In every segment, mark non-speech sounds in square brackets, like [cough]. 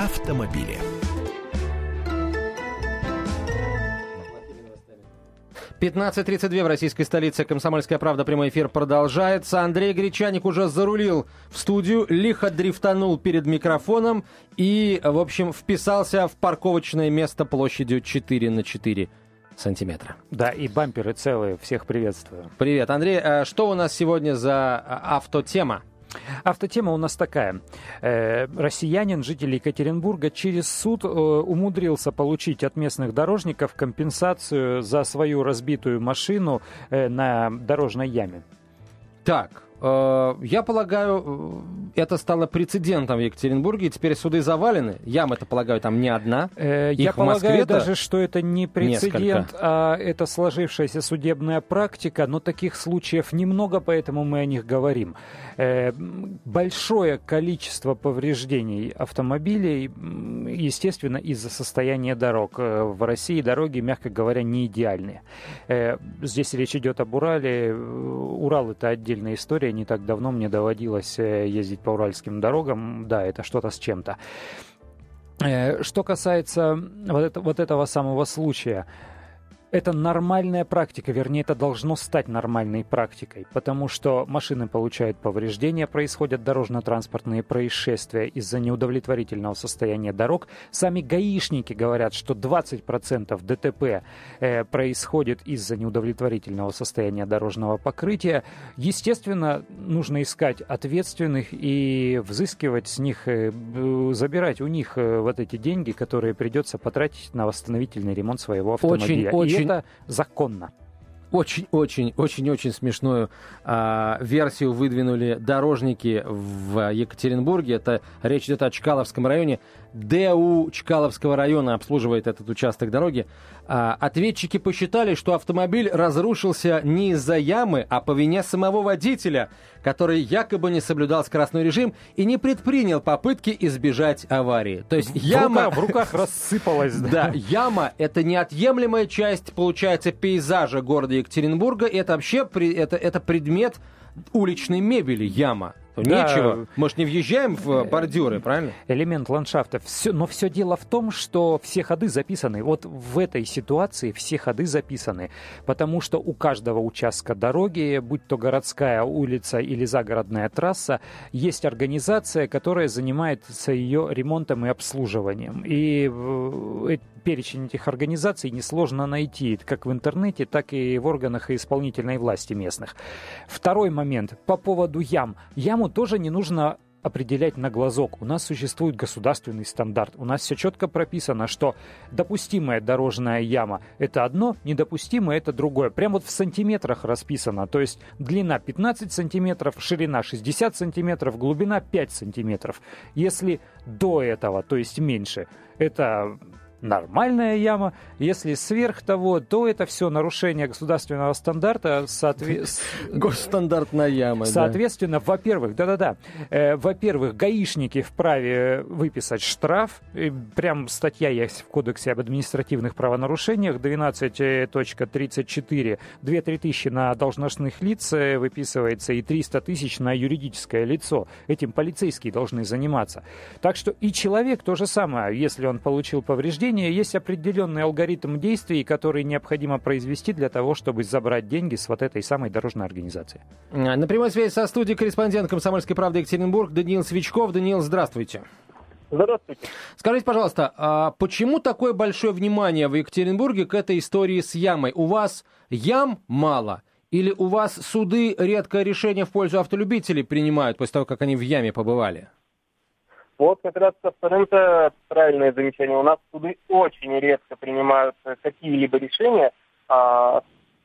автомобили. Пятнадцать тридцать две в российской столице. Комсомольская правда. Прямой эфир продолжается. Андрей Гречаник уже зарулил в студию, лихо дрифтанул перед микрофоном и, в общем, вписался в парковочное место площадью 4 на 4 сантиметра. Да, и бамперы целые. Всех приветствую. Привет, Андрей. а Что у нас сегодня за а, автотема? Автотема у нас такая. Э, россиянин, житель Екатеринбурга, через суд э, умудрился получить от местных дорожников компенсацию за свою разбитую машину э, на дорожной яме. Так, я полагаю, э, это стало прецедентом в Екатеринбурге, и теперь суды завалены. Ям, это, полагаю, там не одна. Э, Я полагаю даже, что это не прецедент, несколько. а это сложившаяся судебная практика, но таких случаев немного, поэтому мы о них говорим. Э, Большое количество повреждений автомобилей, естественно, из-за состояния дорог. Э, В России дороги, мягко говоря, не идеальные. Э, Здесь речь идет об Урале. Э, Урал это отдельная история. Не так давно мне доводилось э, ездить по уральским дорогам. Да, это что-то с чем-то. Э, Что касается вот, это- вот этого самого случая, это нормальная практика, вернее, это должно стать нормальной практикой, потому что машины получают повреждения, происходят дорожно-транспортные происшествия из-за неудовлетворительного состояния дорог. Сами гаишники говорят, что 20% ДТП э, происходит из-за неудовлетворительного состояния дорожного покрытия. Естественно, нужно искать ответственных и взыскивать с них, э, забирать у них э, вот эти деньги, которые придется потратить на восстановительный ремонт своего автомобиля. очень- И это законно. Очень-очень-очень-очень смешную а, версию выдвинули дорожники в Екатеринбурге. Это речь идет о Чкаловском районе. ДУ Чкаловского района обслуживает этот участок дороги. А, ответчики посчитали, что автомобиль разрушился не из-за ямы, а по вине самого водителя, который якобы не соблюдал скоростной режим и не предпринял попытки избежать аварии. То есть яма... В руках рассыпалась. [laughs] Да, яма – это неотъемлемая часть, получается, пейзажа города Екатеринбурга. Это вообще это, это предмет уличной мебели, яма. Да. Нечего. Мы ж не въезжаем в бордюры, правильно? элемент ландшафта. Все, но все дело в том, что все ходы записаны. Вот в этой ситуации все ходы записаны. Потому что у каждого участка дороги, будь то городская улица или загородная трасса, есть организация, которая занимается ее ремонтом и обслуживанием. И э, э, перечень этих организаций несложно найти как в интернете, так и в органах исполнительной власти местных. Второй момент по поводу ям. Яму тоже не нужно определять на глазок. У нас существует государственный стандарт. У нас все четко прописано, что допустимая дорожная яма – это одно, недопустимое – это другое. Прям вот в сантиметрах расписано. То есть длина 15 сантиметров, ширина 60 сантиметров, глубина 5 сантиметров. Если до этого, то есть меньше, это нормальная яма. Если сверх того, то это все нарушение государственного стандарта. соотве- [laughs] Госстандартная яма. да. Соответственно, во-первых, да-да-да, э, во-первых, гаишники вправе выписать штраф. И прям статья есть в Кодексе об административных правонарушениях 12.34. 2-3 тысячи на должностных лиц э, выписывается и 300 тысяч на юридическое лицо. Этим полицейские должны заниматься. Так что и человек то же самое. Если он получил повреждение, есть определенный алгоритм действий, который необходимо произвести для того, чтобы забрать деньги с вот этой самой дорожной организации. А, На прямой связи со студией корреспондент «Комсомольской правды» Екатеринбург Даниил Свечков. Даниил, здравствуйте. Здравствуйте. Скажите, пожалуйста, а почему такое большое внимание в Екатеринбурге к этой истории с ямой? У вас ям мало? Или у вас суды редкое решение в пользу автолюбителей принимают после того, как они в яме побывали? Вот как раз абсолютно правильное замечание. У нас суды очень редко принимают какие-либо решения а,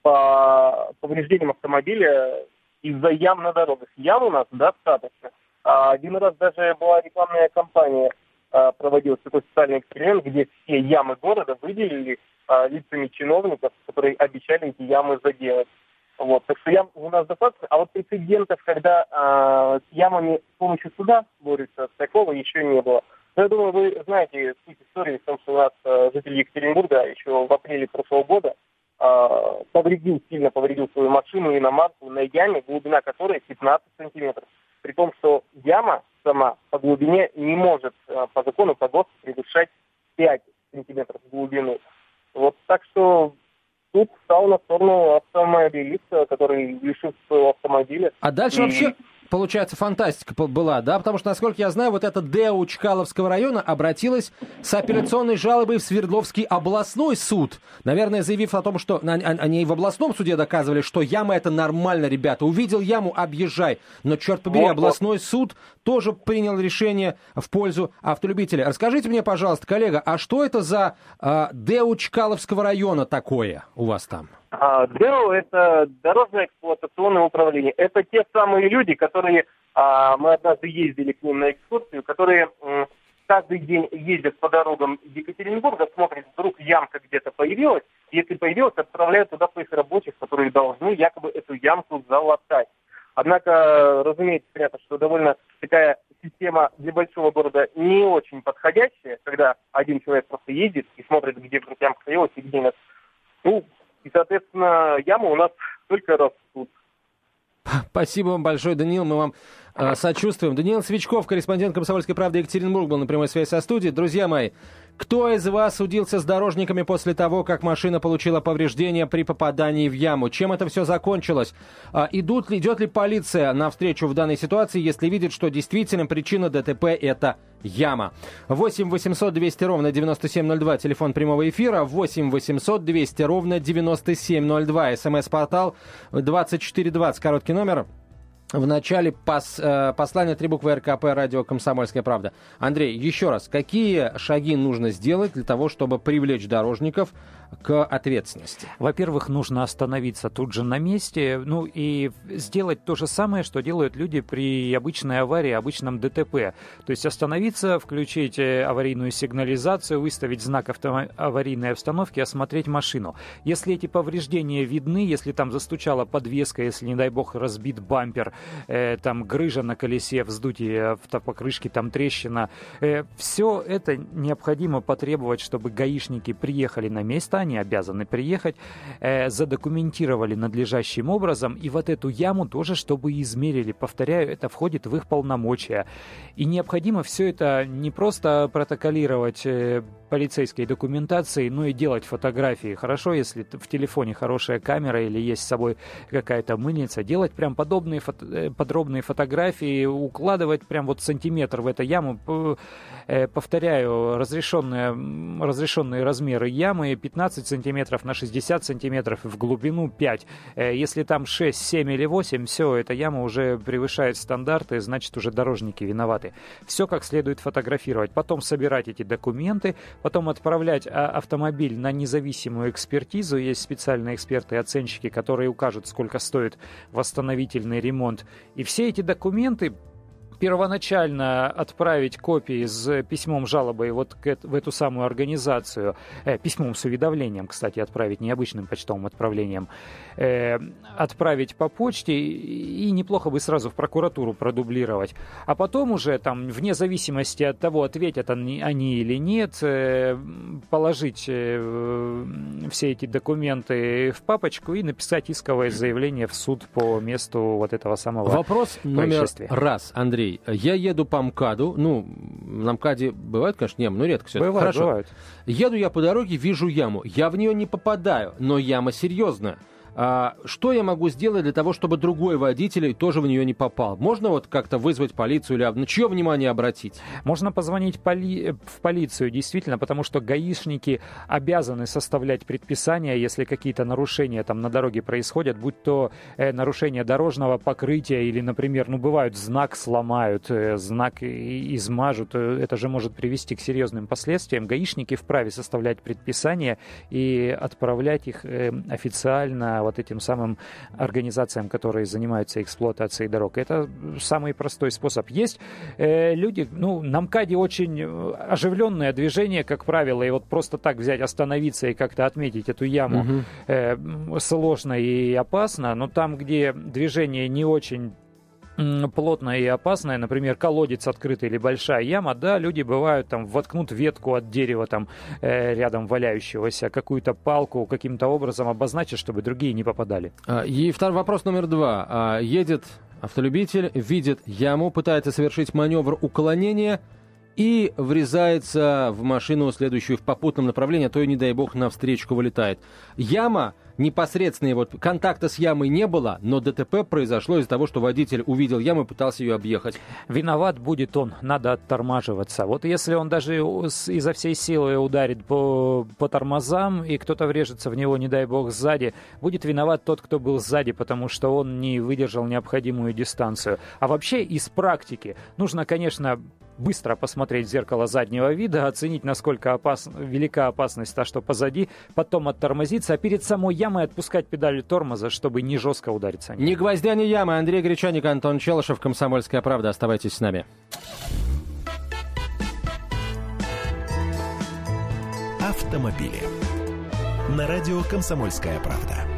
по повреждениям автомобиля из-за ям на дорогах. Ям у нас достаточно. А, один раз даже была рекламная кампания, а, проводилась такой социальный эксперимент, где все ямы города выделили а, лицами чиновников, которые обещали эти ямы заделать. Вот, так что ям у нас достаточно. А вот прецедентов, когда а, с ямами с помощью суда борются, такого еще не было. Но я думаю, вы знаете суть истории в том, что у нас а, житель Екатеринбурга еще в апреле прошлого года а, повредил, сильно повредил свою машину иномарку на яме, глубина которой 15 сантиметров. При том, что яма сама по глубине не может э, по закону по ГОСТ превышать 5 сантиметров глубину. Вот так что суд стал на сторону автомобилиста, который лишил своего автомобиля. А дальше и... вообще получается, фантастика была, да? Потому что, насколько я знаю, вот эта ДЭУ Чкаловского района обратилась с апелляционной жалобой в Свердловский областной суд. Наверное, заявив о том, что они в областном суде доказывали, что яма это нормально, ребята. Увидел яму, объезжай. Но, черт побери, вот, областной суд тоже принял решение в пользу автолюбителя. Расскажите мне, пожалуйста, коллега, а что это за э, ДЭУ Чкаловского района такое у вас там? А, ДЭО – это дорожное эксплуатационное управление. Это те самые люди, которые, а, мы однажды ездили к ним на экскурсию, которые каждый день ездят по дорогам Екатеринбурга, смотрят, вдруг ямка где-то появилась, если появилась, отправляют туда своих рабочих, которые должны якобы эту ямку залатать. Однако, разумеется, понятно, что довольно такая система для большого города не очень подходящая, когда один человек просто ездит и смотрит, где вдруг ямка появилась и где нет. Ну, соответственно, ямы у нас только растут. Спасибо вам большое, Даниил. Мы вам э, сочувствуем. Даниил Свечков, корреспондент «Комсомольской правды» Екатеринбург, был на прямой связи со студией. Друзья мои, кто из вас судился с дорожниками после того, как машина получила повреждения при попадании в яму? Чем это все закончилось? А, идут ли, идет ли полиция навстречу в данной ситуации, если видит, что действительно причина ДТП – это яма? 8 800 200 ровно 9702, телефон прямого эфира, 8 800 200 ровно 9702, смс-портал 2420, короткий номер в начале пос, э, послания три буквы РКП радио «Комсомольская правда». Андрей, еще раз, какие шаги нужно сделать для того, чтобы привлечь дорожников к ответственности? Во-первых, нужно остановиться тут же на месте, ну и сделать то же самое, что делают люди при обычной аварии, обычном ДТП. То есть остановиться, включить э, аварийную сигнализацию, выставить знак авто- аварийной обстановки, осмотреть машину. Если эти повреждения видны, если там застучала подвеска, если, не дай бог, разбит бампер, э, там грыжа на колесе, вздутие автопокрышки, там трещина, э, все это необходимо потребовать, чтобы гаишники приехали на место, они обязаны приехать, э, задокументировали надлежащим образом, и вот эту яму тоже, чтобы измерили. Повторяю, это входит в их полномочия. И необходимо все это не просто протоколировать э, полицейской документацией, но и делать фотографии. Хорошо, если в телефоне хорошая камера или есть с собой какая-то мыльница, делать прям подобные фото подробные фотографии, укладывать прям вот сантиметр в эту яму. Э, повторяю, разрешенные, разрешенные размеры ямы 15 15 сантиметров на 60 сантиметров, в глубину 5. Э, если там 6, 7 или 8, все, эта яма уже превышает стандарты, значит уже дорожники виноваты. Все как следует фотографировать, потом собирать эти документы, потом отправлять а, автомобиль на независимую экспертизу. Есть специальные эксперты-оценщики, которые укажут, сколько стоит восстановительный ремонт. И все эти документы первоначально отправить копии с письмом жалобы вот в эту самую организацию, э, письмом с уведомлением, кстати, отправить необычным почтовым отправлением, э, отправить по почте и неплохо бы сразу в прокуратуру продублировать. А потом уже там, вне зависимости от того, ответят они, они или нет, э, положить э, все эти документы в папочку и написать исковое заявление в суд по месту вот этого самого Вопрос номер раз, Андрей. Андрей, я еду по МКАДу, ну, на МКАДе бывает, конечно, ямы, но редко все. Бывает, Хорошо. бывает. Еду я по дороге, вижу яму. Я в нее не попадаю, но яма серьезная. А, что я могу сделать для того, чтобы другой водитель тоже в нее не попал? Можно вот как-то вызвать полицию или на чье внимание обратить? Можно позвонить поли... в полицию, действительно, потому что гаишники обязаны составлять предписания, если какие-то нарушения там на дороге происходят, будь то э, нарушение дорожного покрытия или, например, ну бывают знак сломают, э, знак измажут, э, это же может привести к серьезным последствиям. Гаишники вправе составлять предписания и отправлять их э, официально вот этим самым организациям, которые занимаются эксплуатацией дорог. Это самый простой способ. Есть э, люди, ну, на МКАДе очень э, оживленное движение, как правило, и вот просто так взять, остановиться и как-то отметить эту яму угу. э, сложно и опасно, но там, где движение не очень плотная и опасная, например, колодец открытый или большая яма, да, люди бывают там воткнут ветку от дерева там э, рядом валяющегося, какую-то палку каким-то образом обозначат, чтобы другие не попадали. А, и второй вопрос номер два. А, едет автолюбитель, видит яму, пытается совершить маневр уклонения и врезается в машину, следующую в попутном направлении, а то и, не дай бог, на встречку вылетает. Яма непосредственно вот контакта с ямой не было, но ДТП произошло из-за того, что водитель увидел яму и пытался ее объехать. Виноват будет он, надо оттормаживаться. Вот если он даже изо всей силы ударит по, по тормозам, и кто-то врежется в него, не дай бог, сзади, будет виноват тот, кто был сзади, потому что он не выдержал необходимую дистанцию. А вообще из практики нужно, конечно, быстро посмотреть в зеркало заднего вида, оценить, насколько опас... велика опасность та, что позади, потом оттормозиться, а перед самой ямой отпускать педали тормоза, чтобы не жестко удариться. Ни гвоздя, ни ямы. Андрей Гречаник, Антон Челышев, «Комсомольская правда». Оставайтесь с нами. Автомобили. На радио «Комсомольская правда».